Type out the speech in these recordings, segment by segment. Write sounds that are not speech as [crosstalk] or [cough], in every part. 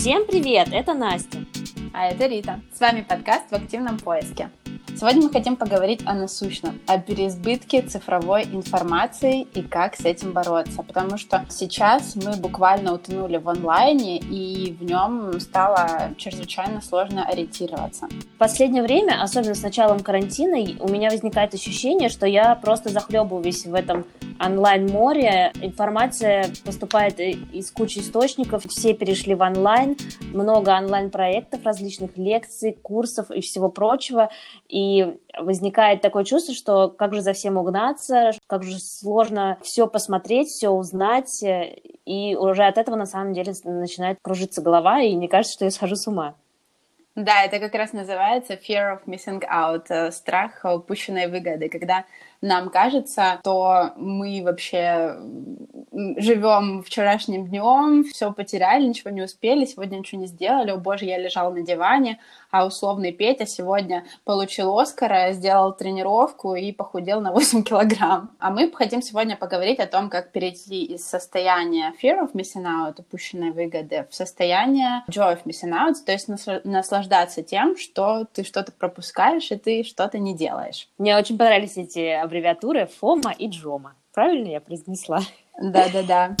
Всем привет, это Настя. А это Рита. С вами подкаст «В активном поиске». Сегодня мы хотим поговорить о насущном, о переизбытке цифровой информации и как с этим бороться. Потому что сейчас мы буквально утонули в онлайне, и в нем стало чрезвычайно сложно ориентироваться. В последнее время, особенно с началом карантина, у меня возникает ощущение, что я просто захлебываюсь в этом онлайн-море. Информация поступает из кучи источников, все перешли в онлайн, много онлайн-проектов, различных лекций, курсов и всего прочего. И возникает такое чувство, что как же за всем угнаться, как же сложно все посмотреть, все узнать, и уже от этого на самом деле начинает кружиться голова, и мне кажется, что я схожу с ума. Да, это как раз называется fear of missing out, э, страх упущенной выгоды, когда нам кажется, то мы вообще живем вчерашним днем, все потеряли, ничего не успели, сегодня ничего не сделали, о боже, я лежал на диване, а условный Петя сегодня получил Оскара, сделал тренировку и похудел на 8 [laughs] килограмм. А мы хотим сегодня поговорить о том, как перейти из состояния fear of missing out, упущенной выгоды, в состояние joy of missing out, то есть наслаждаться тем, что ты что-то пропускаешь и ты что-то не делаешь. Мне очень понравились эти аббревиатуры ФОМА и Джома. Правильно я произнесла? Да-да-да.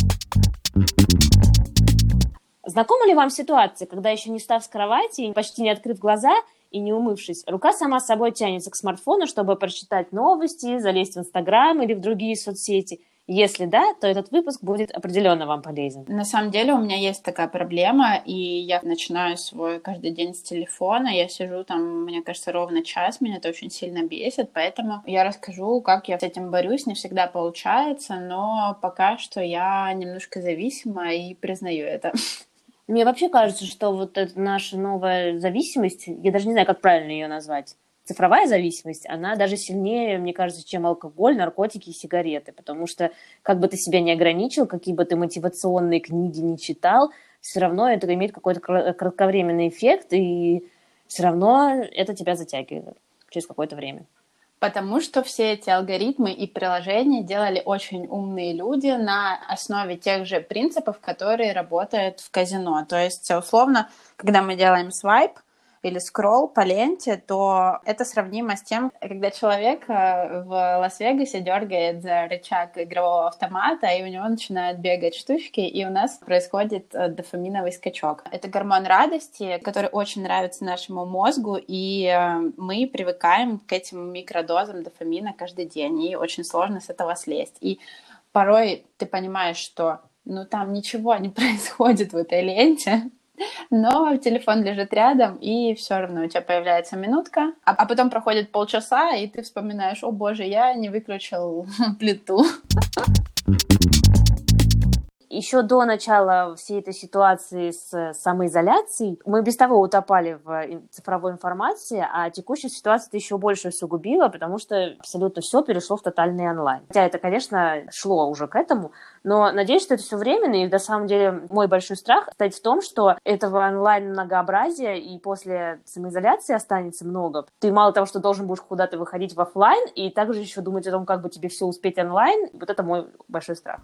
Знакома ли вам ситуация, когда еще не встав с кровати, почти не открыв глаза и не умывшись, рука сама собой тянется к смартфону, чтобы прочитать новости, залезть в Инстаграм или в другие соцсети, если да, то этот выпуск будет определенно вам полезен. На самом деле у меня есть такая проблема, и я начинаю свой каждый день с телефона. Я сижу там, мне кажется, ровно час, меня это очень сильно бесит, поэтому я расскажу, как я с этим борюсь. Не всегда получается, но пока что я немножко зависима и признаю это. Мне вообще кажется, что вот эта наша новая зависимость, я даже не знаю, как правильно ее назвать, цифровая зависимость, она даже сильнее, мне кажется, чем алкоголь, наркотики и сигареты, потому что как бы ты себя не ограничил, какие бы ты мотивационные книги не читал, все равно это имеет какой-то кратковременный эффект, и все равно это тебя затягивает через какое-то время. Потому что все эти алгоритмы и приложения делали очень умные люди на основе тех же принципов, которые работают в казино. То есть, условно, когда мы делаем свайп, или скролл по ленте, то это сравнимо с тем, когда человек э, в Лас-Вегасе дергает за рычаг игрового автомата, и у него начинают бегать штучки, и у нас происходит э, дофаминовый скачок. Это гормон радости, который очень нравится нашему мозгу, и э, мы привыкаем к этим микродозам дофамина каждый день, и очень сложно с этого слезть. И порой ты понимаешь, что ну там ничего не [laughs] происходит в этой ленте, но телефон лежит рядом, и все равно у тебя появляется минутка, а, а потом проходит полчаса, и ты вспоминаешь, о боже, я не выключил [laughs] плиту еще до начала всей этой ситуации с самоизоляцией мы без того утопали в цифровой информации, а текущая ситуация это еще больше усугубила, потому что абсолютно все перешло в тотальный онлайн. Хотя это, конечно, шло уже к этому, но надеюсь, что это все временно, и на самом деле мой большой страх стоит в том, что этого онлайн многообразия и после самоизоляции останется много. Ты мало того, что должен будешь куда-то выходить в офлайн, и также еще думать о том, как бы тебе все успеть онлайн, вот это мой большой страх.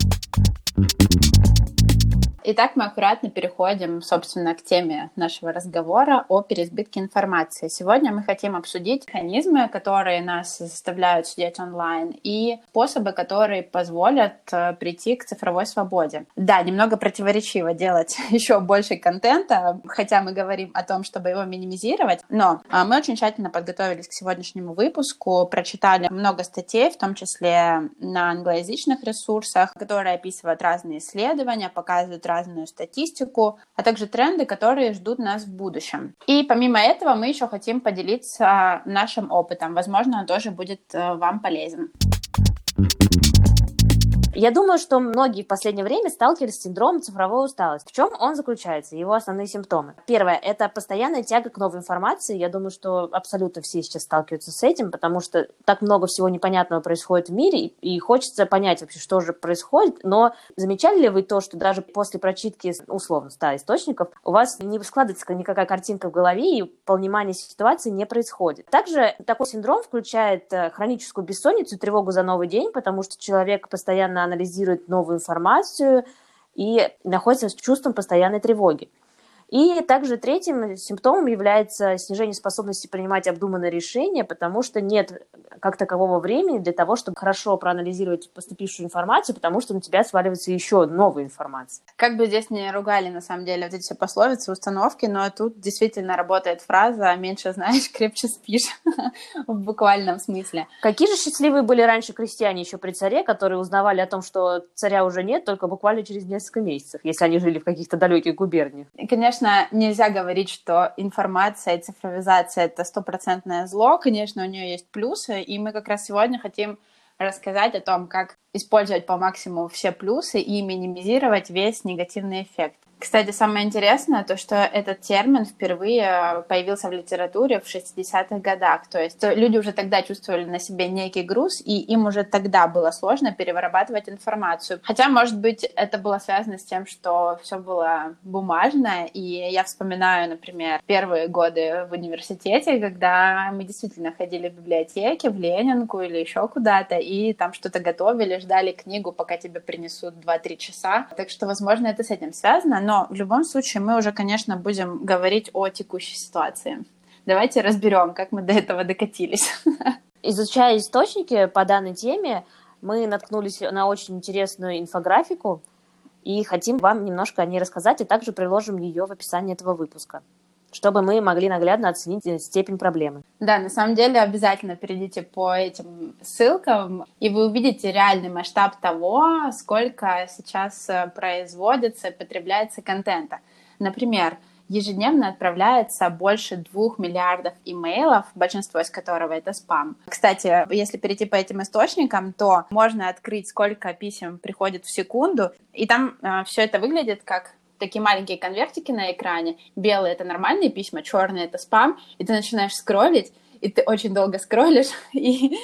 Итак, мы аккуратно переходим, собственно, к теме нашего разговора о переизбытке информации. Сегодня мы хотим обсудить механизмы, которые нас заставляют сидеть онлайн, и способы, которые позволят э, прийти к цифровой свободе. Да, немного противоречиво делать [laughs] еще больше контента, хотя мы говорим о том, чтобы его минимизировать, но а, мы очень тщательно подготовились к сегодняшнему выпуску, прочитали много статей, в том числе на англоязычных ресурсах, которые описывают разные исследования, показывают разную статистику, а также тренды, которые ждут нас в будущем. И помимо этого мы еще хотим поделиться нашим опытом. Возможно, он тоже будет э, вам полезен. Я думаю, что многие в последнее время сталкивались с синдромом цифровой усталости. В чем он заключается, его основные симптомы? Первое – это постоянная тяга к новой информации. Я думаю, что абсолютно все сейчас сталкиваются с этим, потому что так много всего непонятного происходит в мире, и хочется понять вообще, что же происходит. Но замечали ли вы то, что даже после прочитки условно 100 источников у вас не складывается никакая картинка в голове, и понимание ситуации не происходит? Также такой синдром включает э, хроническую бессонницу, тревогу за новый день, потому что человек постоянно анализирует новую информацию и находится с чувством постоянной тревоги. И также третьим симптомом является снижение способности принимать обдуманные решения, потому что нет как такового времени для того, чтобы хорошо проанализировать поступившую информацию, потому что на тебя сваливается еще новая информация. Как бы здесь не ругали, на самом деле, вот эти все пословицы, установки, но тут действительно работает фраза «меньше знаешь, [laughs] крепче спишь» [laughs] в буквальном смысле. Какие же счастливые были раньше крестьяне еще при царе, которые узнавали о том, что царя уже нет, только буквально через несколько месяцев, если они жили в каких-то далеких губерниях. Конечно, конечно, нельзя говорить, что информация и цифровизация — это стопроцентное зло. Конечно, у нее есть плюсы, и мы как раз сегодня хотим рассказать о том, как использовать по максимуму все плюсы и минимизировать весь негативный эффект. Кстати, самое интересное, то, что этот термин впервые появился в литературе в 60-х годах. То есть люди уже тогда чувствовали на себе некий груз, и им уже тогда было сложно перерабатывать информацию. Хотя, может быть, это было связано с тем, что все было бумажное. И я вспоминаю, например, первые годы в университете, когда мы действительно ходили в библиотеки, в Ленинку или еще куда-то, и там что-то готовили, ждали книгу, пока тебе принесут 2-3 часа. Так что, возможно, это с этим связано но в любом случае мы уже, конечно, будем говорить о текущей ситуации. Давайте разберем, как мы до этого докатились. Изучая источники по данной теме, мы наткнулись на очень интересную инфографику и хотим вам немножко о ней рассказать, и также приложим ее в описании этого выпуска чтобы мы могли наглядно оценить степень проблемы. Да, на самом деле обязательно перейдите по этим ссылкам, и вы увидите реальный масштаб того, сколько сейчас э, производится, потребляется контента. Например, ежедневно отправляется больше двух миллиардов имейлов, большинство из которого это спам. Кстати, если перейти по этим источникам, то можно открыть, сколько писем приходит в секунду, и там э, все это выглядит как такие маленькие конвертики на экране. Белые — это нормальные письма, черные — это спам, и ты начинаешь скроллить, и ты очень долго скроллишь, [laughs] и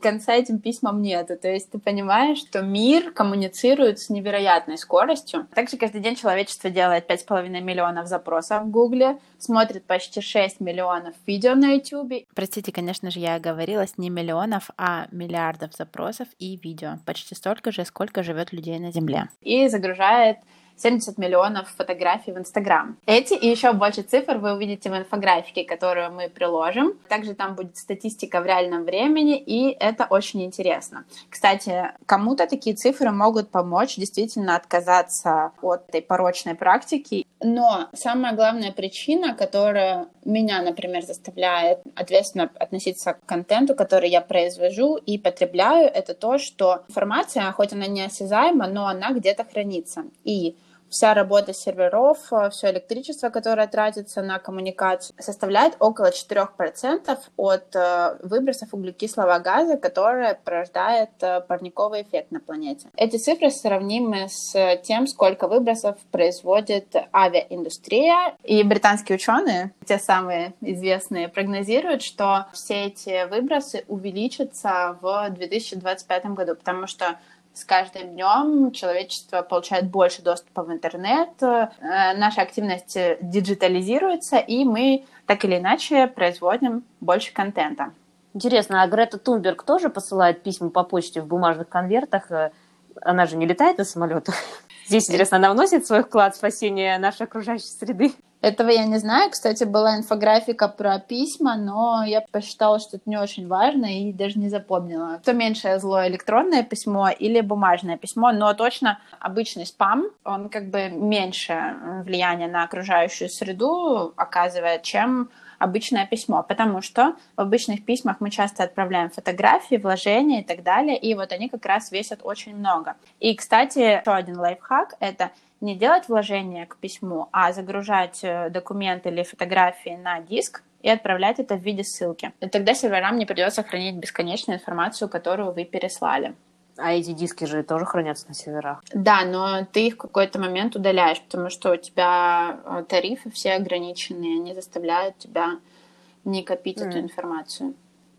конца этим письмам нету. То есть ты понимаешь, что мир коммуницирует с невероятной скоростью. Также каждый день человечество делает 5,5 миллионов запросов в Гугле, смотрит почти 6 миллионов видео на YouTube. Простите, конечно же, я оговорилась не миллионов, а миллиардов запросов и видео. Почти столько же, сколько живет людей на Земле. И загружает 70 миллионов фотографий в Инстаграм. Эти и еще больше цифр вы увидите в инфографике, которую мы приложим. Также там будет статистика в реальном времени, и это очень интересно. Кстати, кому-то такие цифры могут помочь действительно отказаться от этой порочной практики. Но самая главная причина, которая меня, например, заставляет ответственно относиться к контенту, который я произвожу и потребляю, это то, что информация, хоть она не осязаема, но она где-то хранится. И вся работа серверов, э, все электричество, которое тратится на коммуникацию, составляет около 4% от э, выбросов углекислого газа, которые порождает э, парниковый эффект на планете. Эти цифры сравнимы с тем, сколько выбросов производит авиаиндустрия. И британские ученые, те самые известные, прогнозируют, что все эти выбросы увеличатся в 2025 году, потому что с каждым днем человечество получает больше доступа в интернет, э, наша активность диджитализируется, и мы так или иначе производим больше контента. Интересно, а Грета Тунберг тоже посылает письма по почте в бумажных конвертах? Э, она же не летает на самолетах. Здесь, интересно, она вносит свой вклад в спасение нашей окружающей среды? Этого я не знаю. Кстати, была инфографика про письма, но я посчитала, что это не очень важно и даже не запомнила. Что меньшее зло, электронное письмо или бумажное письмо, но точно обычный спам, он как бы меньше влияния на окружающую среду оказывает, чем обычное письмо, потому что в обычных письмах мы часто отправляем фотографии, вложения и так далее, и вот они как раз весят очень много. И, кстати, еще один лайфхак — это не делать вложение к письму, а загружать э, документы или фотографии на диск и отправлять это в виде ссылки. И тогда серверам не придется хранить бесконечную информацию, которую вы переслали. А эти диски же тоже хранятся на серверах. Да, но ты их в какой-то момент удаляешь, потому что у тебя э, тарифы все ограниченные, они заставляют тебя не копить mm. эту информацию.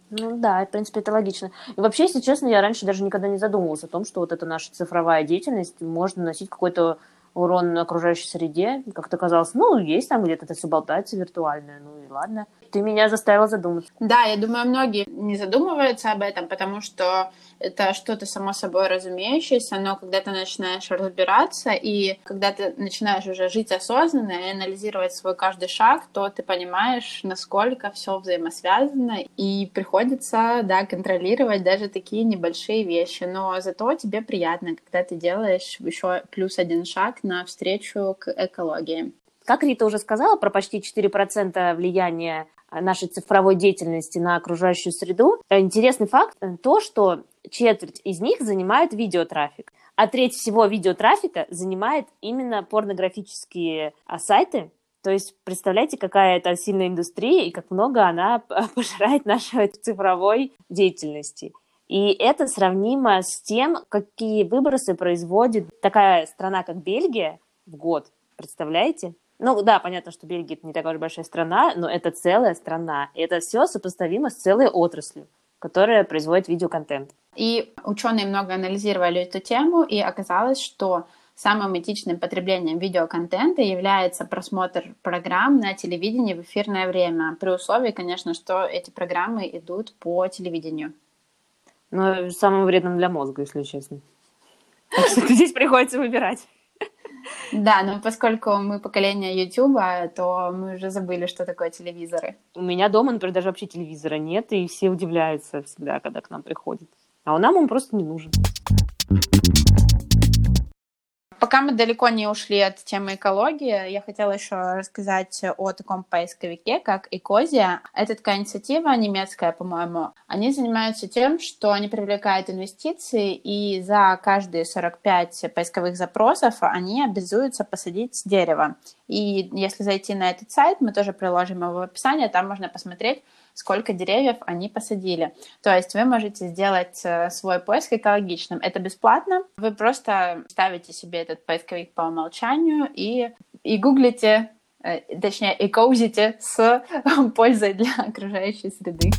Ну да, в принципе, это логично. И вообще, если честно, я раньше даже никогда не задумывалась о том, что вот эта наша цифровая деятельность может наносить какой-то урон окружающей среде. Как-то казалось, ну, есть там где-то это все болтается виртуальное, ну, и ладно. Ты меня заставила задуматься. Да, я думаю, многие не задумываются об этом, потому что это что-то само собой разумеющееся, но когда ты начинаешь разбираться и когда ты начинаешь уже жить осознанно и анализировать свой каждый шаг, то ты понимаешь, насколько все взаимосвязано, и приходится, да, контролировать даже такие небольшие вещи, но зато тебе приятно, когда ты делаешь еще плюс один шаг навстречу к экологии. Как Рита уже сказала, про почти 4% влияния нашей цифровой деятельности на окружающую среду. Интересный факт то, что четверть из них занимает видеотрафик, а треть всего видеотрафика занимает именно порнографические а, сайты. То есть представляете, какая это сильная индустрия и как много она [laughs] пожирает нашей [laughs] цифровой деятельности. И это сравнимо с тем, какие выбросы производит такая страна, как Бельгия в год. Представляете? Ну да, понятно, что Бельгия это не такая уж большая страна, но это целая страна. И это все сопоставимо с целой отраслью, которая производит видеоконтент. И ученые много анализировали эту тему, и оказалось, что самым этичным потреблением видеоконтента является просмотр программ на телевидении в эфирное время, при условии, конечно, что эти программы идут по телевидению. Ну, самым вредным для мозга, если честно. Так что [laughs] здесь приходится выбирать. Да, но поскольку мы поколение Ютуба, то мы уже забыли, что такое телевизоры. У меня дома, например, даже вообще телевизора нет, и все удивляются всегда, когда к нам приходят. А у нам он просто не нужен. Пока мы далеко не ушли от темы экологии, я хотела еще рассказать о таком поисковике, как Экозия. Это такая инициатива немецкая, по-моему. Они занимаются тем, что они привлекают инвестиции, и за каждые 45 поисковых запросов они обязуются посадить дерево. И если зайти на этот сайт, мы тоже приложим его в описании, там можно посмотреть, сколько деревьев они посадили. То есть вы можете сделать э, свой поиск экологичным. Это бесплатно. Вы просто ставите себе этот поисковик по умолчанию и, и гуглите, э, точнее, и коузите с [laughs] пользой для окружающей среды.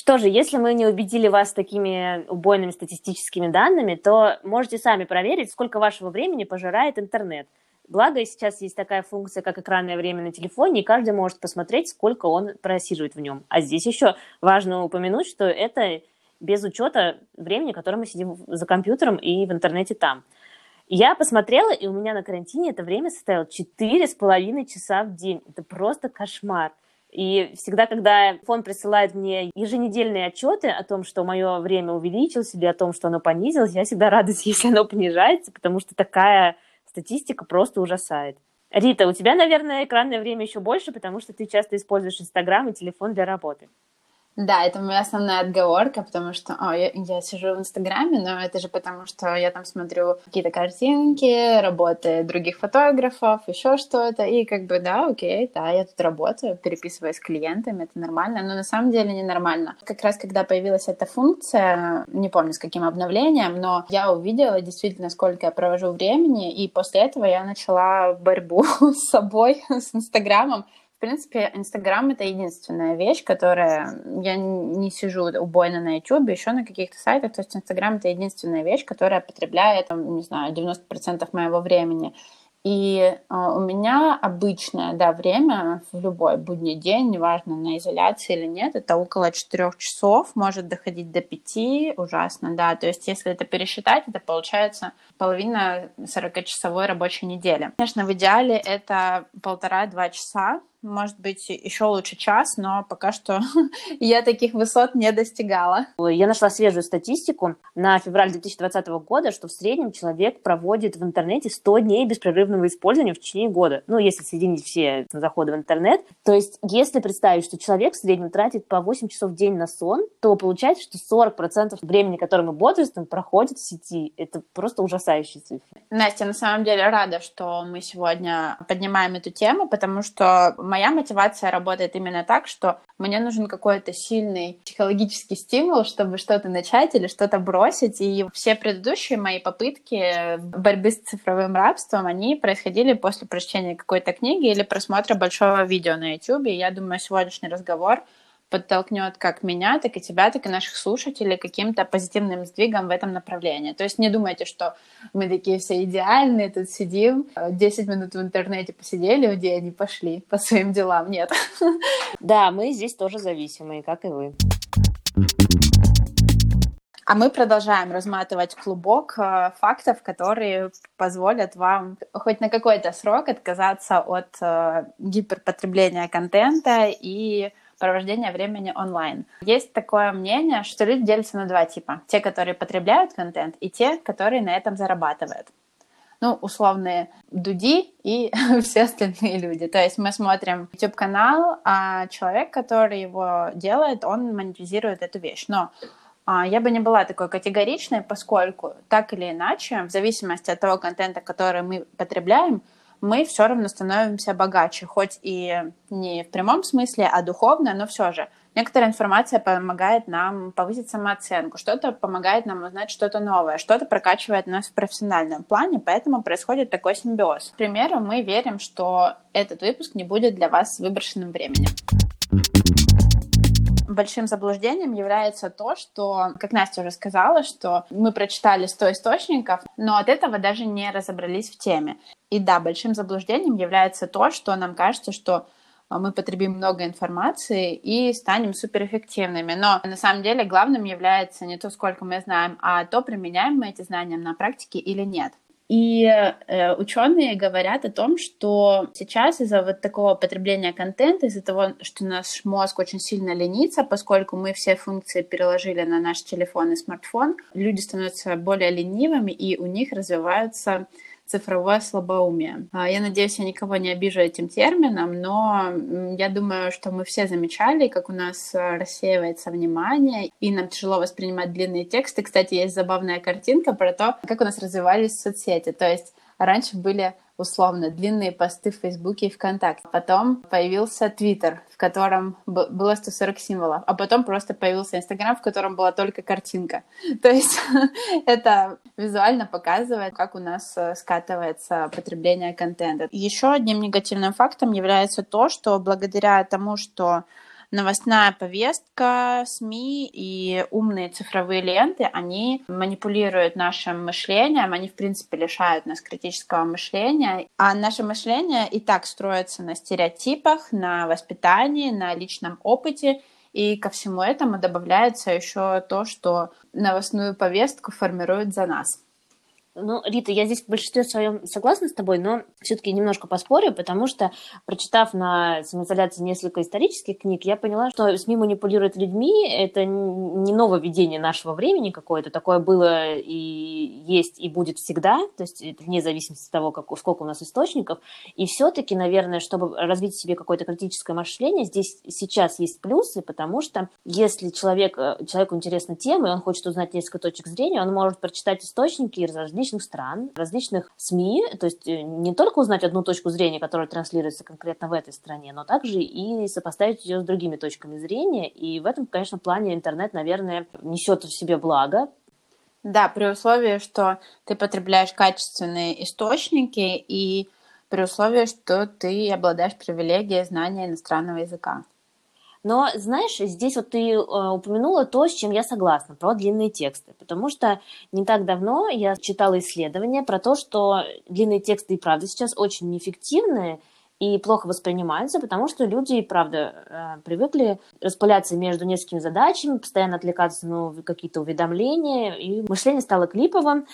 Что же, если мы не убедили вас такими убойными статистическими данными, то можете сами проверить, сколько вашего времени пожирает интернет – Благо, сейчас есть такая функция, как экранное время на телефоне, и каждый может посмотреть, сколько он просиживает в нем. А здесь еще важно упомянуть, что это без учета времени, которое мы сидим за компьютером и в интернете там. Я посмотрела, и у меня на карантине это время составило 4,5 часа в день. Это просто кошмар. И всегда, когда фонд присылает мне еженедельные отчеты о том, что мое время увеличилось или о том, что оно понизилось, я всегда радуюсь, [laughs] если оно понижается, потому что такая статистика просто ужасает. Рита, у тебя, наверное, экранное время еще больше, потому что ты часто используешь Инстаграм и телефон для работы. Да, это моя основная отговорка, потому что о, я, я сижу в Инстаграме, но это же потому, что я там смотрю какие-то картинки, работы других фотографов, еще что-то, и как бы, да, окей, да, я тут работаю, переписываюсь с клиентами, это нормально, но на самом деле не нормально. Как раз когда появилась эта функция, не помню с каким обновлением, но я увидела действительно, сколько я провожу времени, и после этого я начала борьбу [laughs] с собой, с Инстаграмом, принципе, Инстаграм — это единственная вещь, которая... Я не сижу убойно на YouTube, еще на каких-то сайтах. То есть Инстаграм — это единственная вещь, которая потребляет, не знаю, 90% моего времени. И э, у меня обычное, да, время в любой будний день, неважно, на изоляции или нет, это около 4 часов, может доходить до 5, ужасно, да. То есть если это пересчитать, это получается половина 40-часовой рабочей недели. Конечно, в идеале это полтора-два часа, может быть, еще лучше час, но пока что [laughs] я таких высот не достигала. Я нашла свежую статистику на февраль 2020 года, что в среднем человек проводит в интернете 100 дней беспрерывного использования в течение года. Ну, если соединить все заходы в интернет. То есть, если представить, что человек в среднем тратит по 8 часов в день на сон, то получается, что 40% времени, которое мы бодрствуем, проходит в сети. Это просто ужасающие цифры. Настя, на самом деле рада, что мы сегодня поднимаем эту тему, потому что моя мотивация работает именно так, что мне нужен какой-то сильный психологический стимул, чтобы что-то начать или что-то бросить. И все предыдущие мои попытки борьбы с цифровым рабством, они происходили после прочтения какой-то книги или просмотра большого видео на YouTube. И я думаю, сегодняшний разговор подтолкнет как меня, так и тебя, так и наших слушателей каким-то позитивным сдвигом в этом направлении. То есть не думайте, что мы такие все идеальные, тут сидим, 10 минут в интернете посидели, где они пошли по своим делам. Нет. [laughs] Да, мы здесь тоже зависимые, как и вы. А мы продолжаем разматывать клубок э, фактов, которые позволят вам хоть на какой-то срок отказаться от э, гиперпотребления контента и провождения времени онлайн. Есть такое мнение, что люди делятся на два типа. Те, которые потребляют контент, и те, которые на этом зарабатывают. Ну, условные дуди и [laughs] все остальные люди. То есть мы смотрим YouTube-канал, а человек, который его делает, он монетизирует эту вещь. Но а, я бы не была такой категоричной, поскольку так или иначе, в зависимости от того контента, который мы потребляем, мы все равно становимся богаче, хоть и не в прямом смысле, а духовно, но все же. Некоторая информация помогает нам повысить самооценку, что-то помогает нам узнать что-то новое, что-то прокачивает нас в профессиональном плане, поэтому происходит такой симбиоз. К примеру, мы верим, что этот выпуск не будет для вас выброшенным временем большим заблуждением является то, что, как Настя уже сказала, что мы прочитали 100 источников, но от этого даже не разобрались в теме. И да, большим заблуждением является то, что нам кажется, что а, мы потребим много информации и станем суперэффективными. Но на самом деле главным является не то, сколько мы знаем, а то, применяем мы эти знания на практике или нет. И э, ученые говорят о том, что сейчас из-за вот такого потребления контента, из-за того, что наш мозг очень сильно ленится, поскольку мы все функции переложили на наш телефон и смартфон, люди становятся более ленивыми, и у них развиваются цифровое слабоумие. А, я надеюсь, я никого не обижу этим термином, но я думаю, что мы все замечали, как у нас э, рассеивается внимание, и нам тяжело воспринимать длинные тексты. Кстати, есть забавная картинка про то, как у нас развивались соцсети. То есть раньше были условно длинные посты в Фейсбуке и ВКонтакте. Потом появился Твиттер, в котором было 140 символов, а потом просто появился Инстаграм, в котором была только картинка. [laughs] То есть [laughs] это визуально показывает, как у нас э, скатывается потребление контента. Еще одним негативным фактом является то, что благодаря тому, что новостная повестка, СМИ и умные цифровые ленты, они манипулируют нашим мышлением, они, в принципе, лишают нас критического мышления. А наше мышление и так строится на стереотипах, на воспитании, на личном опыте, и ко всему этому добавляется еще то, что новостную повестку формируют за нас. Ну, Рита, я здесь в большинстве своем согласна с тобой, но все-таки немножко поспорю, потому что, прочитав на самоизоляции несколько исторических книг, я поняла, что СМИ манипулируют людьми. Это не нововведение нашего времени какое-то. Такое было и есть, и будет всегда, то есть вне зависимости от того, как, сколько у нас источников. И все-таки, наверное, чтобы развить себе какое-то критическое мышление, здесь сейчас есть плюсы, потому что если человек, э, человеку интересна тема, и он хочет узнать несколько точек зрения, он может прочитать источники и разложить различных стран, различных СМИ, то есть э, не только узнать одну точку зрения, которая транслируется конкретно в этой стране, но также и сопоставить ее с другими точками зрения. И в этом, конечно, плане интернет, наверное, несет в себе благо, да, при условии, что ты потребляешь качественные источники и при условии, что ты обладаешь привилегией знания иностранного языка. Но, знаешь, здесь вот ты э, упомянула то, с чем я согласна, про длинные тексты. Потому что не так давно я читала исследования про то, что длинные тексты и правда сейчас очень неэффективны и плохо воспринимаются, потому что люди, правда, э, привыкли распыляться между несколькими задачами, постоянно отвлекаться на какие-то уведомления, и мышление стало клиповым.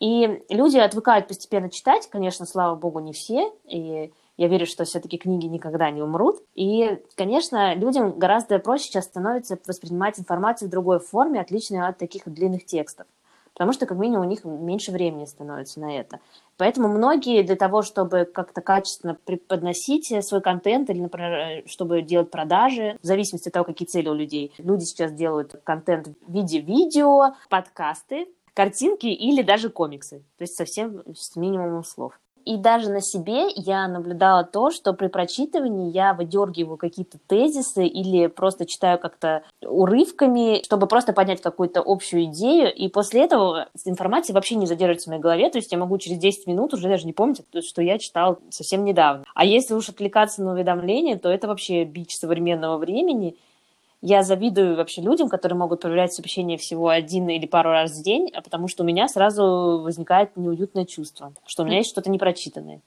И люди отвыкают постепенно читать, конечно, слава богу, не все, и я верю, что все-таки книги никогда не умрут. И, конечно, людям гораздо проще сейчас становится воспринимать информацию в другой форме, отличной от таких длинных текстов. Потому что, как минимум, у них меньше времени становится на это. Поэтому многие для того, чтобы как-то качественно преподносить свой контент или, например, чтобы делать продажи, в зависимости от того, какие цели у людей, люди сейчас делают контент в виде видео, подкасты, картинки или даже комиксы. То есть совсем с минимумом слов. И даже на себе я наблюдала то, что при прочитывании я выдергиваю какие-то тезисы или просто читаю как-то урывками, чтобы просто поднять какую-то общую идею. И после этого информация вообще не задерживается в моей голове. То есть я могу через 10 минут уже даже не помнить, что я читал совсем недавно. А если уж отвлекаться на уведомления, то это вообще бич современного времени. Я завидую вообще людям, которые могут проверять сообщения всего один или пару раз в день, а потому что у меня сразу возникает неуютное чувство, что у меня есть что-то непрочитанное.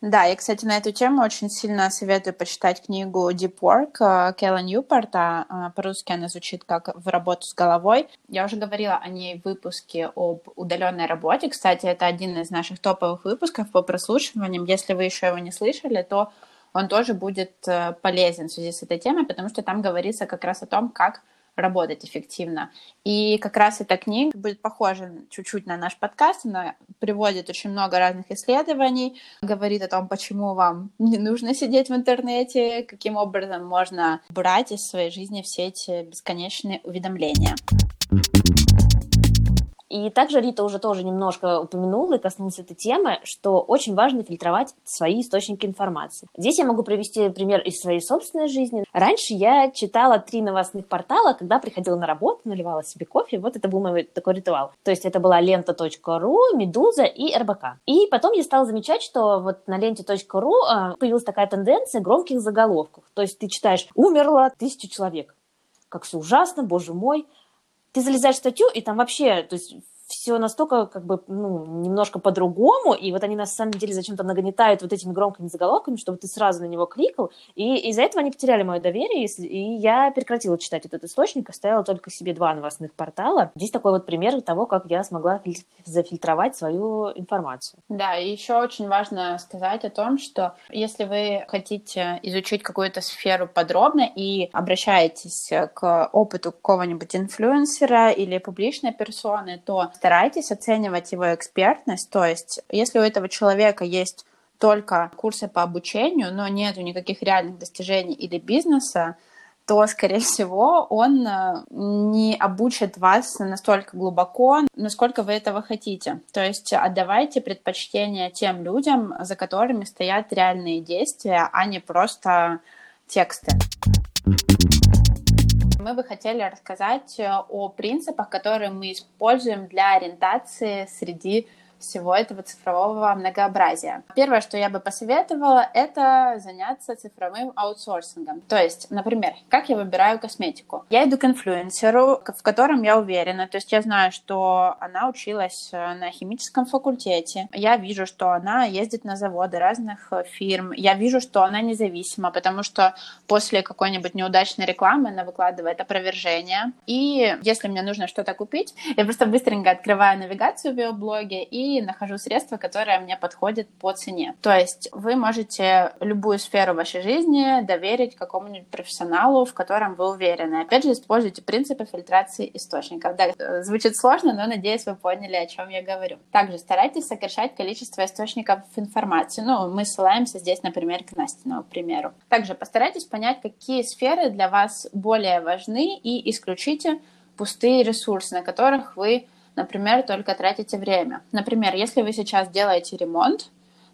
Да, я, кстати, на эту тему очень сильно советую почитать книгу Deep Work э, Кэлла Ньюпорта. Э, по-русски она звучит как «В работу с головой». Я уже говорила о ней в выпуске об удаленной работе. Кстати, это один из наших топовых выпусков по прослушиваниям. Если вы еще его не слышали, то он тоже будет э, полезен в связи с этой темой, потому что там говорится как раз о том, как работать эффективно. И как раз эта книга будет похожа чуть-чуть на наш подкаст. Она приводит очень много разных исследований, говорит о том, почему вам не нужно сидеть в интернете, каким образом можно брать из своей жизни все эти бесконечные уведомления. И также Рита уже тоже немножко упомянула и коснулась этой темы, что очень важно фильтровать свои источники информации. Здесь я могу привести пример из своей собственной жизни. Раньше я читала три новостных портала, когда приходила на работу, наливала себе кофе. Вот это был мой такой ритуал. То есть это была лента.ру, Медуза и РБК. И потом я стала замечать, что вот на ленте.ру а, появилась такая тенденция громких заголовков. То есть ты читаешь «Умерло тысяча человек». Как все ужасно, боже мой ты залезаешь в статью, и там вообще, то есть все настолько как бы ну, немножко по-другому, и вот они на самом деле зачем-то нагнетают вот этими громкими заголовками, чтобы ты сразу на него кликал, и из-за этого они потеряли мое доверие, и я прекратила читать этот источник, оставила только себе два новостных портала. Здесь такой вот пример того, как я смогла зафильтровать свою информацию. Да, и еще очень важно сказать о том, что если вы хотите изучить какую-то сферу подробно и обращаетесь к опыту какого-нибудь инфлюенсера или публичной персоны, то старайтесь оценивать его экспертность, то есть если у этого человека есть только курсы по обучению, но нет никаких реальных достижений или бизнеса, то, скорее всего, он э, не обучит вас настолько глубоко, насколько вы этого хотите. То есть отдавайте предпочтение тем людям, за которыми стоят реальные действия, а не просто тексты мы бы хотели рассказать э, о принципах, которые мы используем для ориентации среди всего этого цифрового многообразия. Первое, что я бы посоветовала, это заняться цифровым аутсорсингом. То есть, например, как я выбираю косметику? Я иду к инфлюенсеру, в котором я уверена, то есть я знаю, что она училась э, на химическом факультете, я вижу, что она ездит на заводы разных э, фирм, я вижу, что она независима, потому что после какой-нибудь неудачной рекламы она выкладывает опровержение, и если мне нужно что-то купить, я просто быстренько открываю навигацию в ее блоге и нахожу средства, которые мне подходят по цене. То есть вы можете любую сферу вашей жизни доверить какому-нибудь профессионалу, в котором вы уверены. Опять же, используйте принципы фильтрации источников. Да, звучит сложно, но надеюсь, вы поняли, о чем я говорю. Также старайтесь сокращать количество источников информации. Ну, мы ссылаемся здесь, например, к Настиному примеру. Также постарайтесь понять, какие сферы для вас более важны и исключите пустые ресурсы, на которых вы например, только тратите время. Например, если вы сейчас делаете ремонт,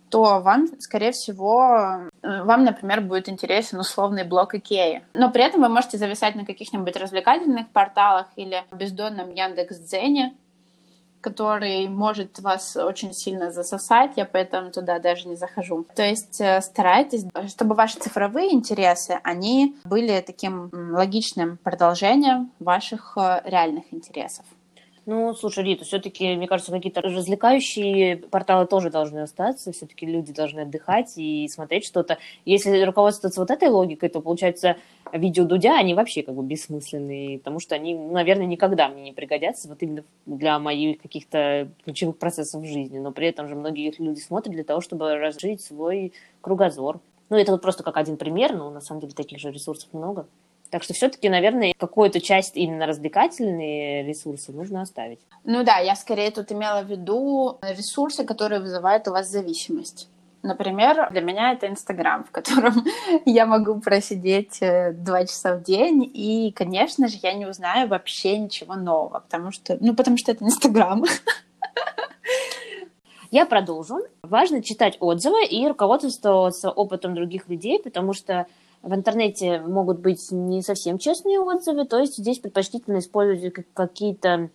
то вам, скорее всего, э, вам, например, будет интересен условный блок Икеи. Но при этом вы можете зависать на каких-нибудь развлекательных порталах или бездонном Яндекс.Дзене, который может вас очень сильно засосать, я поэтому туда даже не захожу. То есть э, старайтесь, чтобы ваши цифровые интересы, они были таким логичным продолжением ваших э, реальных интересов. Ну, слушай, Рита, все-таки, мне кажется, какие-то развлекающие порталы тоже должны остаться. Все-таки люди должны отдыхать и смотреть что-то. Если руководствоваться вот этой логикой, то, получается, видео Дудя, они вообще как бы бессмысленные, потому что они, наверное, никогда мне не пригодятся вот именно для моих каких-то ключевых процессов в жизни. Но при этом же многие люди смотрят для того, чтобы разжить свой кругозор. Ну, это вот просто как один пример, но на самом деле таких же ресурсов много. Так что все-таки, наверное, какую-то часть именно развлекательные ресурсы нужно оставить. Ну да, я скорее тут имела в виду ресурсы, которые вызывают у вас зависимость. Например, для меня это Инстаграм, в котором [laughs] я могу просидеть э, два часа в день, и, конечно же, я не узнаю вообще ничего нового, потому что, ну, потому что это Инстаграм. [laughs] Я продолжу. Важно читать отзывы и руководствоваться опытом других людей, потому что в интернете могут быть не совсем честные отзывы, то есть здесь предпочтительно использовать какие-то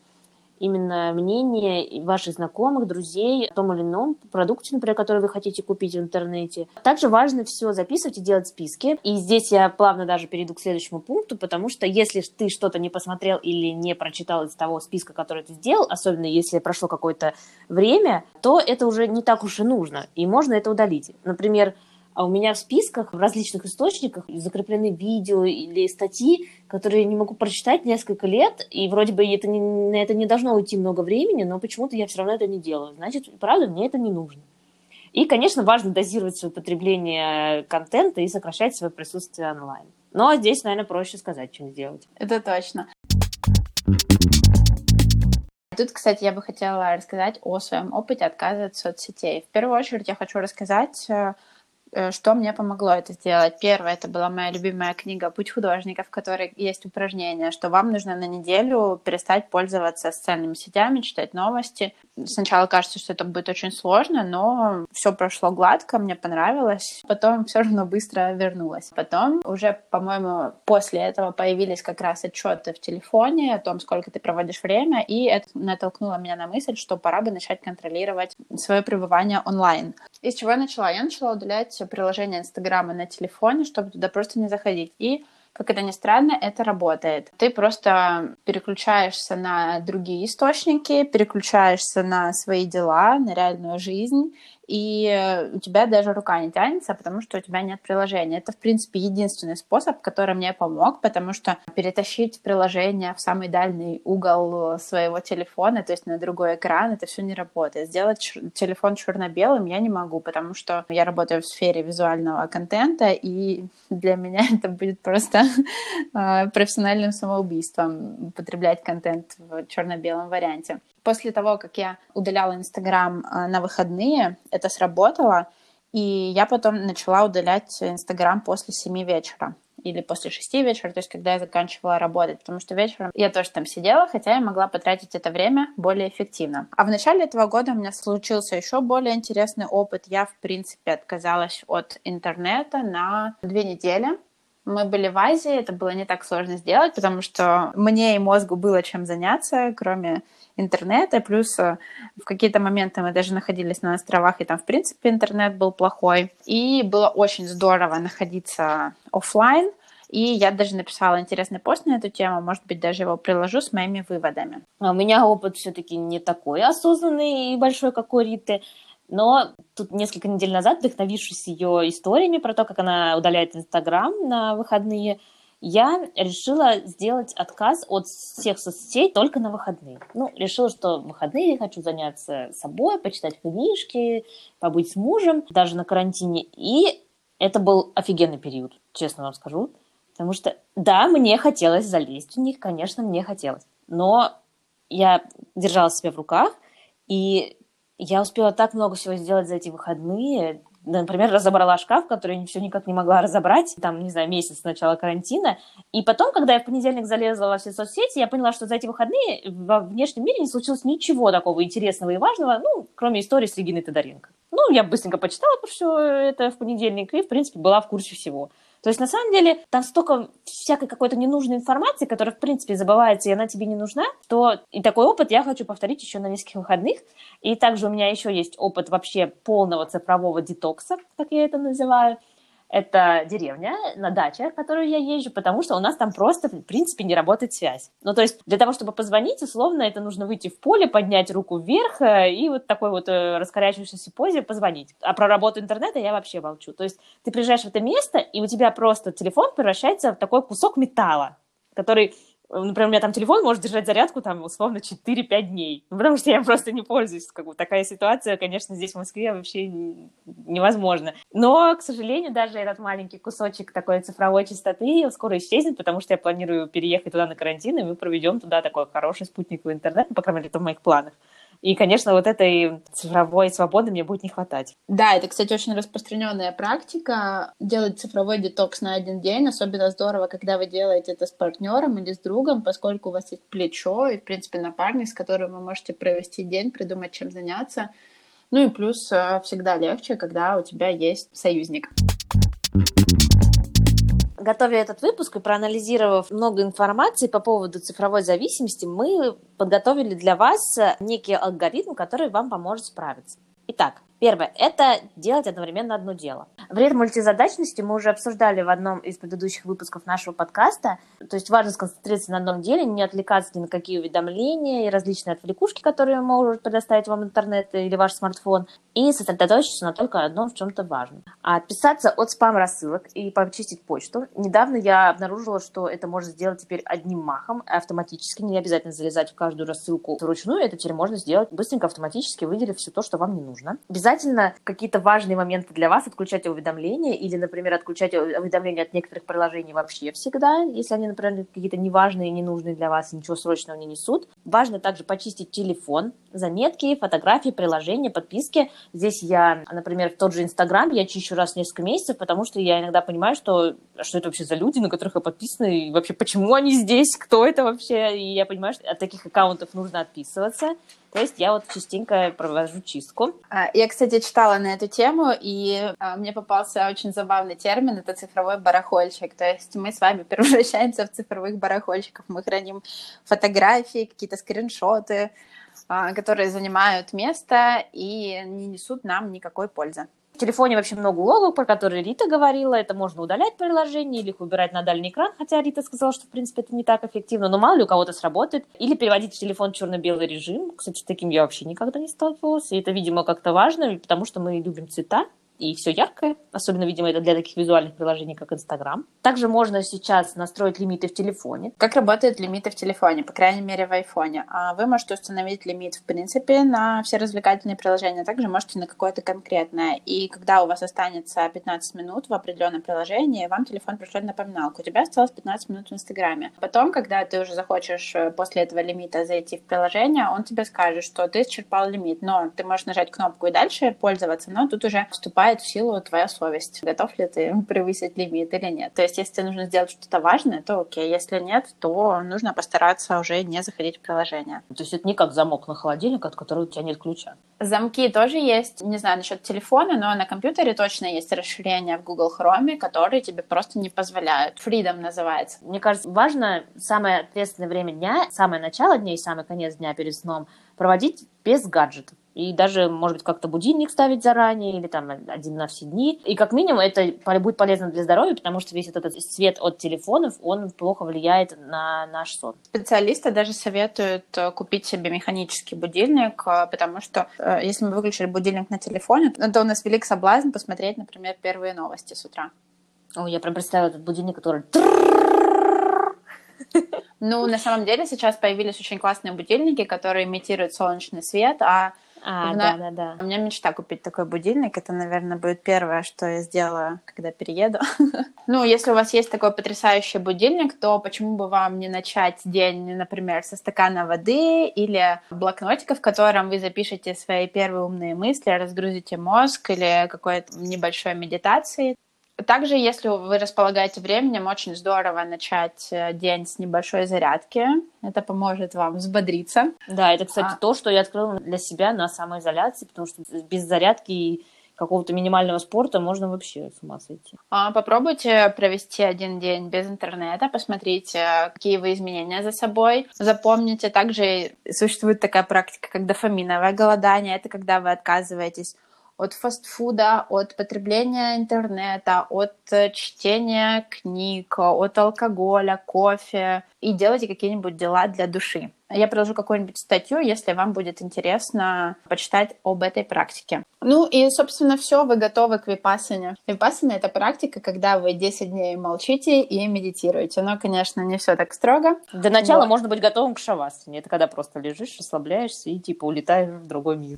именно мнение ваших знакомых, друзей о том или ином продукте, например, который вы хотите купить в интернете. Также важно все записывать и делать списки. И здесь я плавно даже перейду к следующему пункту, потому что если ты что-то не посмотрел или не прочитал из того списка, который ты сделал, особенно если прошло какое-то время, то это уже не так уж и нужно, и можно это удалить. Например, а у меня в списках в различных источниках закреплены видео или статьи, которые я не могу прочитать несколько лет, и вроде бы это не, на это не должно уйти много времени, но почему-то я все равно это не делаю. Значит, правда, мне это не нужно. И, конечно, важно дозировать свое потребление контента и сокращать свое присутствие онлайн. Но здесь, наверное, проще сказать, чем сделать. Это точно. Тут, кстати, я бы хотела рассказать о своем опыте отказа от соцсетей. В первую очередь я хочу рассказать э, что мне помогло это сделать? Первое, это была моя любимая книга «Путь художника», в которой есть упражнение, что вам нужно на неделю перестать пользоваться социальными сетями, читать новости. Сначала кажется, что это будет очень сложно, но все прошло гладко, мне понравилось. Потом все равно быстро вернулась. Потом уже, по-моему, после этого появились как раз отчеты в телефоне о том, сколько ты проводишь время, и это натолкнуло меня на мысль, что пора бы начать контролировать свое пребывание онлайн. Из чего я начала? Я начала удалять приложение Инстаграма на телефоне, чтобы туда просто не заходить. И как это ни странно, это работает. Ты просто переключаешься на другие источники, переключаешься на свои дела, на реальную жизнь, и у тебя даже рука не тянется, потому что у тебя нет приложения. Это, в принципе, единственный способ, который мне помог, потому что перетащить приложение в самый дальний угол своего телефона, то есть на другой экран, это все не работает. Сделать телефон черно-белым я не могу, потому что я работаю в сфере визуального контента, и для меня [laughs] это будет просто а, профессиональным самоубийством потреблять контент в черно-белом варианте. После того, как я удаляла Инстаграм а, на выходные, это сработало, и я потом начала удалять Инстаграм после семи вечера или после шести вечера, то есть когда я заканчивала работать, потому что вечером я тоже там сидела, хотя я могла потратить это время более эффективно. А в начале этого года у меня случился еще более интересный опыт. Я, в принципе, отказалась от интернета на две недели. Мы были в Азии, это было не так сложно сделать, потому что мне и мозгу было чем заняться, кроме интернета, плюс э, в какие-то моменты мы даже находились на островах, и там, в принципе, интернет был плохой. И было очень здорово находиться офлайн, и я даже написала интересный пост на эту тему, может быть, даже его приложу с моими выводами. А у меня опыт все-таки не такой осознанный и большой, как у Риты. Но тут несколько недель назад, вдохновившись ее историями про то, как она удаляет Инстаграм на выходные, я решила сделать отказ от всех соцсетей только на выходные. Ну, решила, что в выходные хочу заняться собой, почитать книжки, побыть с мужем, даже на карантине. И это был офигенный период, честно вам скажу. Потому что, да, мне хотелось залезть в них, конечно, мне хотелось. Но я держала себя в руках, и я успела так много всего сделать за эти выходные, например, разобрала шкаф, который я все никак не могла разобрать, там, не знаю, месяц с начала карантина. И потом, когда я в понедельник залезла во все соцсети, я поняла, что за эти выходные во внешнем мире не случилось ничего такого интересного и важного, ну, кроме истории с Региной Тодоренко. Ну, я быстренько почитала все это в понедельник и, в принципе, была в курсе всего. То есть, на самом деле, там столько всякой какой-то ненужной информации, которая, в принципе, забывается, и она тебе не нужна, то и такой опыт я хочу повторить еще на нескольких выходных. И также у меня еще есть опыт вообще полного цифрового детокса, как я это называю – это деревня на даче, в которую я езжу, потому что у нас там просто, в принципе, не работает связь. Ну, то есть для того, чтобы позвонить, условно, это нужно выйти в поле, поднять руку вверх э, и вот такой вот э, раскорячивающейся позе позвонить. А про работу интернета я вообще молчу. То есть ты приезжаешь в это место, и у тебя просто телефон превращается в такой кусок металла, который Например, у меня там телефон может держать зарядку там условно 4-5 дней, ну, потому что я просто не пользуюсь. Как бы такая ситуация, конечно, здесь в Москве вообще невозможно. Но, к сожалению, даже этот маленький кусочек такой цифровой чистоты скоро исчезнет, потому что я планирую переехать туда на карантин, и мы проведем туда такой хороший спутниковый интернет, ну, по крайней мере, это в моих планах. И, конечно, вот этой цифровой свободы мне будет не хватать. Да, это, кстати, очень распространенная практика делать цифровой детокс на один день. Особенно здорово, когда вы делаете это с партнером или с другом, поскольку у вас есть плечо и, в принципе, напарник, с которым вы можете провести день, придумать, чем заняться. Ну и плюс э, всегда легче, когда у тебя есть союзник. Готовя этот выпуск и проанализировав много информации по поводу цифровой зависимости, мы подготовили для вас некий алгоритм, который вам поможет справиться. Итак, Первое – это делать одновременно одно дело. Вред мультизадачности мы уже обсуждали в одном из предыдущих выпусков нашего подкаста. То есть важно сконцентрироваться на одном деле, не отвлекаться ни на какие уведомления и различные отвлекушки, которые может предоставить вам интернет или ваш смартфон, и сосредоточиться на только одном в чем-то важном. А отписаться от спам-рассылок и почистить почту. Недавно я обнаружила, что это можно сделать теперь одним махом, автоматически, не обязательно залезать в каждую рассылку вручную, это теперь можно сделать быстренько, автоматически, выделив все то, что вам не нужно. Обязательно обязательно какие-то важные моменты для вас отключать уведомления или, например, отключать уведомления от некоторых приложений вообще всегда, если они, например, какие-то неважные, ненужные для вас, ничего срочного не несут. Важно также почистить телефон, заметки, фотографии, приложения, подписки. Здесь я, например, в тот же Инстаграм я чищу раз в несколько месяцев, потому что я иногда понимаю, что что это вообще за люди, на которых я подписана, и вообще почему они здесь, кто это вообще, и я понимаю, что от таких аккаунтов нужно отписываться. То есть я вот частенько провожу чистку. А, я, кстати, читала на эту тему, и а, мне попался очень забавный термин — это цифровой барахольщик. То есть мы с вами [laughs] превращаемся в цифровых барахольщиков. Мы храним фотографии, какие-то скриншоты, а, которые занимают место и не несут нам никакой пользы. В телефоне вообще много уловок, про которые Рита говорила. Это можно удалять приложение или их убирать на дальний экран, хотя Рита сказала, что, в принципе, это не так эффективно, но мало ли у кого-то сработает. Или переводить в телефон в черно-белый режим. Кстати, с таким я вообще никогда не сталкивалась. И это, видимо, как-то важно, потому что мы любим цвета и все яркое. Особенно, видимо, это для таких визуальных приложений, как Инстаграм. Также можно сейчас настроить лимиты в телефоне. Как работают лимиты в телефоне, по крайней мере, в айфоне? А вы можете установить лимит, в принципе, на все развлекательные приложения, также можете на какое-то конкретное. И когда у вас останется 15 минут в определенном приложении, вам телефон пришлет напоминалку. У тебя осталось 15 минут в Инстаграме. Потом, когда ты уже захочешь э, после этого лимита зайти в приложение, он тебе скажет, что ты исчерпал лимит, но ты можешь нажать кнопку и дальше пользоваться, но тут уже вступает вступает в силу твоя совесть. Готов ли ты превысить лимит или нет. То есть, если тебе нужно сделать что-то важное, то окей. Если нет, то нужно постараться уже не заходить в приложение. То есть, это не как замок на холодильник, от которого у тебя нет ключа. Замки тоже есть. Не знаю насчет телефона, но на компьютере точно есть расширение в Google Chrome, которые тебе просто не позволяют. Freedom называется. Мне кажется, важно самое ответственное время дня, самое начало дня и самый конец дня перед сном проводить без гаджетов. И даже, может быть, как-то будильник ставить заранее или там один на все дни. И как минимум это будет полезно для здоровья, потому что весь этот свет от телефонов, он плохо влияет на наш сон. Специалисты даже советуют э, купить себе механический будильник, э, потому что э, если мы выключили будильник на телефоне, то у нас велик соблазн посмотреть, например, первые новости с утра. О, я прям представила этот будильник, который... [laughs] [laughs] Ну, на самом деле сейчас появились очень классные будильники, которые имитируют солнечный свет, а а, да, да, да. У меня мечта купить такой будильник. Это, наверное, будет первое, что я сделаю, когда перееду. [laughs] ну, если у вас есть такой потрясающий будильник, то почему бы вам не начать день, например, со стакана воды или блокнотика, в котором вы запишете свои первые умные мысли, разгрузите мозг или какой-то небольшой медитации. Также, если вы располагаете временем, очень здорово начать э, день с небольшой зарядки. Это поможет вам взбодриться. Да, это, кстати, а... то, что я открыла для себя на самоизоляции, потому что без зарядки и какого-то минимального спорта можно вообще с ума сойти. А, попробуйте провести один день без интернета, посмотрите, какие вы изменения за собой. Запомните, также существует такая практика, как дофаминовое голодание. Это когда вы отказываетесь от фастфуда, от потребления интернета, от э, чтения книг, от алкоголя, кофе и делайте какие-нибудь дела для души. Я приложу какую-нибудь статью, если вам будет интересно почитать об этой практике. Ну и, собственно, все, вы готовы к випассане. Випассана — это практика, когда вы 10 дней молчите и медитируете. Но, конечно, не все так строго. До начала вот. можно быть готовым к шавасане. Это когда просто лежишь, расслабляешься и типа улетаешь в другой мир.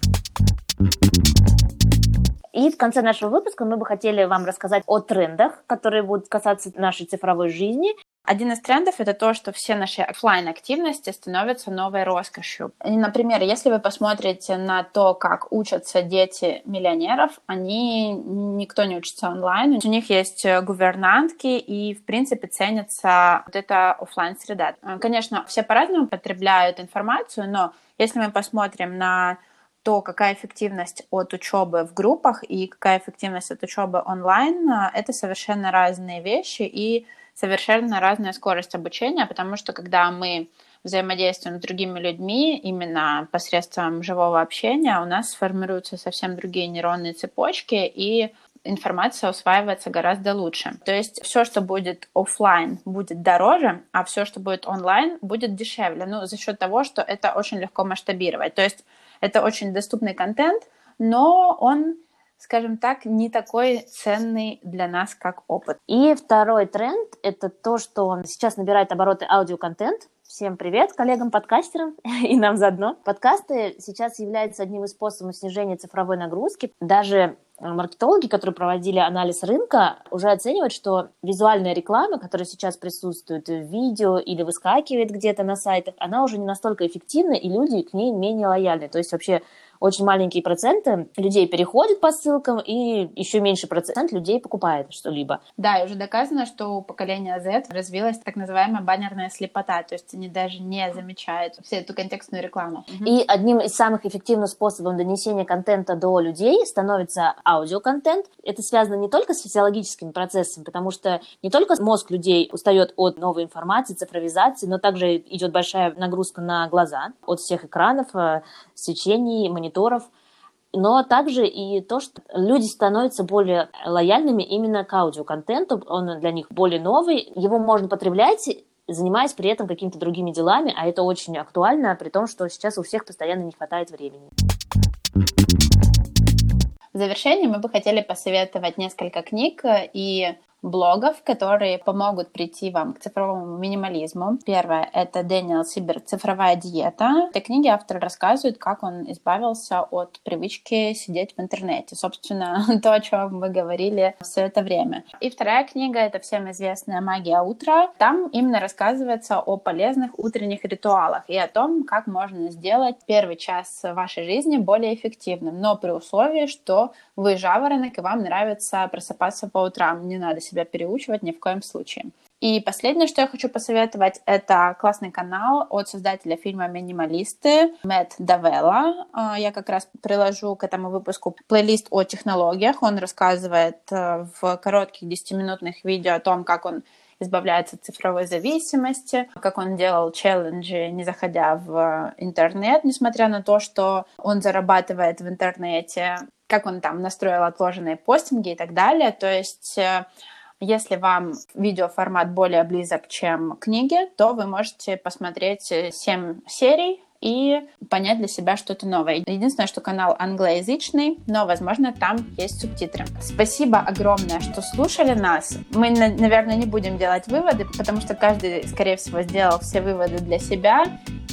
И в конце нашего выпуска мы бы хотели вам рассказать о трендах, которые будут касаться нашей цифровой жизни. Один из трендов это то, что все наши офлайн активности становятся новой роскошью. Например, если вы посмотрите на то, как учатся дети миллионеров, они никто не учится онлайн. У них есть гувернантки, и, в принципе, ценится вот эта офлайн среда. Конечно, все по-разному потребляют информацию, но если мы посмотрим на то какая эффективность от учебы в группах и какая эффективность от учебы онлайн, это совершенно разные вещи и совершенно разная скорость обучения, потому что когда мы взаимодействуем с другими людьми именно посредством живого общения, у нас формируются совсем другие нейронные цепочки, и информация усваивается гораздо лучше. То есть все, что будет офлайн, будет дороже, а все, что будет онлайн, будет дешевле. Ну, за счет того, что это очень легко масштабировать. То есть это очень доступный контент, но он скажем так, не такой ценный для нас, как опыт. И второй тренд — это то, что сейчас набирает обороты аудиоконтент. Всем привет коллегам-подкастерам [laughs] и нам заодно. Подкасты сейчас являются одним из способов снижения цифровой нагрузки. Даже маркетологи, которые проводили анализ рынка, уже оценивают, что визуальная реклама, которая сейчас присутствует в видео или выскакивает где-то на сайтах, она уже не настолько эффективна, и люди к ней менее лояльны. То есть вообще очень маленькие проценты людей переходят по ссылкам, и еще меньше процент людей покупает что-либо. Да, и уже доказано, что у поколения Z развилась так называемая баннерная слепота, то есть они даже не замечают всю эту контекстную рекламу. И одним из самых эффективных способов донесения контента до людей становится аудиоконтент. Это связано не только с физиологическими процессами, потому что не только мозг людей устает от новой информации, цифровизации, но также идет большая нагрузка на глаза от всех экранов, э, свечений, мониторов, но также и то, что люди становятся более лояльными именно к аудиоконтенту, он для них более новый, его можно потреблять занимаясь при этом какими-то другими делами, а это очень актуально, при том, что сейчас у всех постоянно не хватает времени. В завершение мы бы хотели посоветовать несколько книг и блогов, которые помогут прийти вам к цифровому минимализму. Первое — это Дэниел Сибер «Цифровая диета». В этой книге автор рассказывает, как он избавился от привычки сидеть в интернете. Собственно, [laughs] то, о чем мы говорили все это время. И вторая книга — это всем известная «Магия утра». Там именно рассказывается о полезных утренних ритуалах и о том, как можно сделать первый час вашей жизни более эффективным, но при условии, что вы жаворонок и вам нравится просыпаться по утрам. Не надо себя переучивать ни в коем случае. И последнее, что я хочу посоветовать, это классный канал от создателя фильма «Минималисты» Мэтт Давелла. А, я как раз приложу к этому выпуску плейлист о технологиях. Он рассказывает э, в коротких 10-минутных видео о том, как он избавляется от цифровой зависимости, как он делал челленджи, не заходя в интернет, несмотря на то, что он зарабатывает в интернете, как он там настроил отложенные постинги и так далее. То есть э, если вам видеоформат более близок, чем книги, то вы можете посмотреть 7 серий и понять для себя что-то новое. Единственное, что канал англоязычный, но, возможно, там есть субтитры. Спасибо огромное, что слушали нас. Мы, наверное, не будем делать выводы, потому что каждый, скорее всего, сделал все выводы для себя.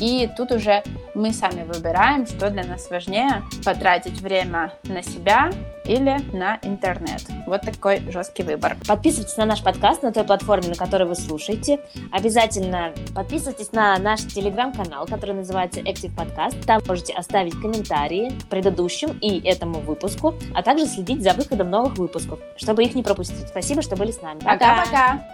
И тут уже мы сами выбираем, что для нас важнее, потратить время на себя или на интернет. Вот такой жесткий выбор. Подписывайтесь на наш подкаст на той платформе, на которой вы слушаете. Обязательно подписывайтесь на наш телеграм-канал, который называется Active Podcast. Там можете оставить комментарии к предыдущим и этому выпуску, а также следить за выходом новых выпусков, чтобы их не пропустить. Спасибо, что были с нами. Пока-пока!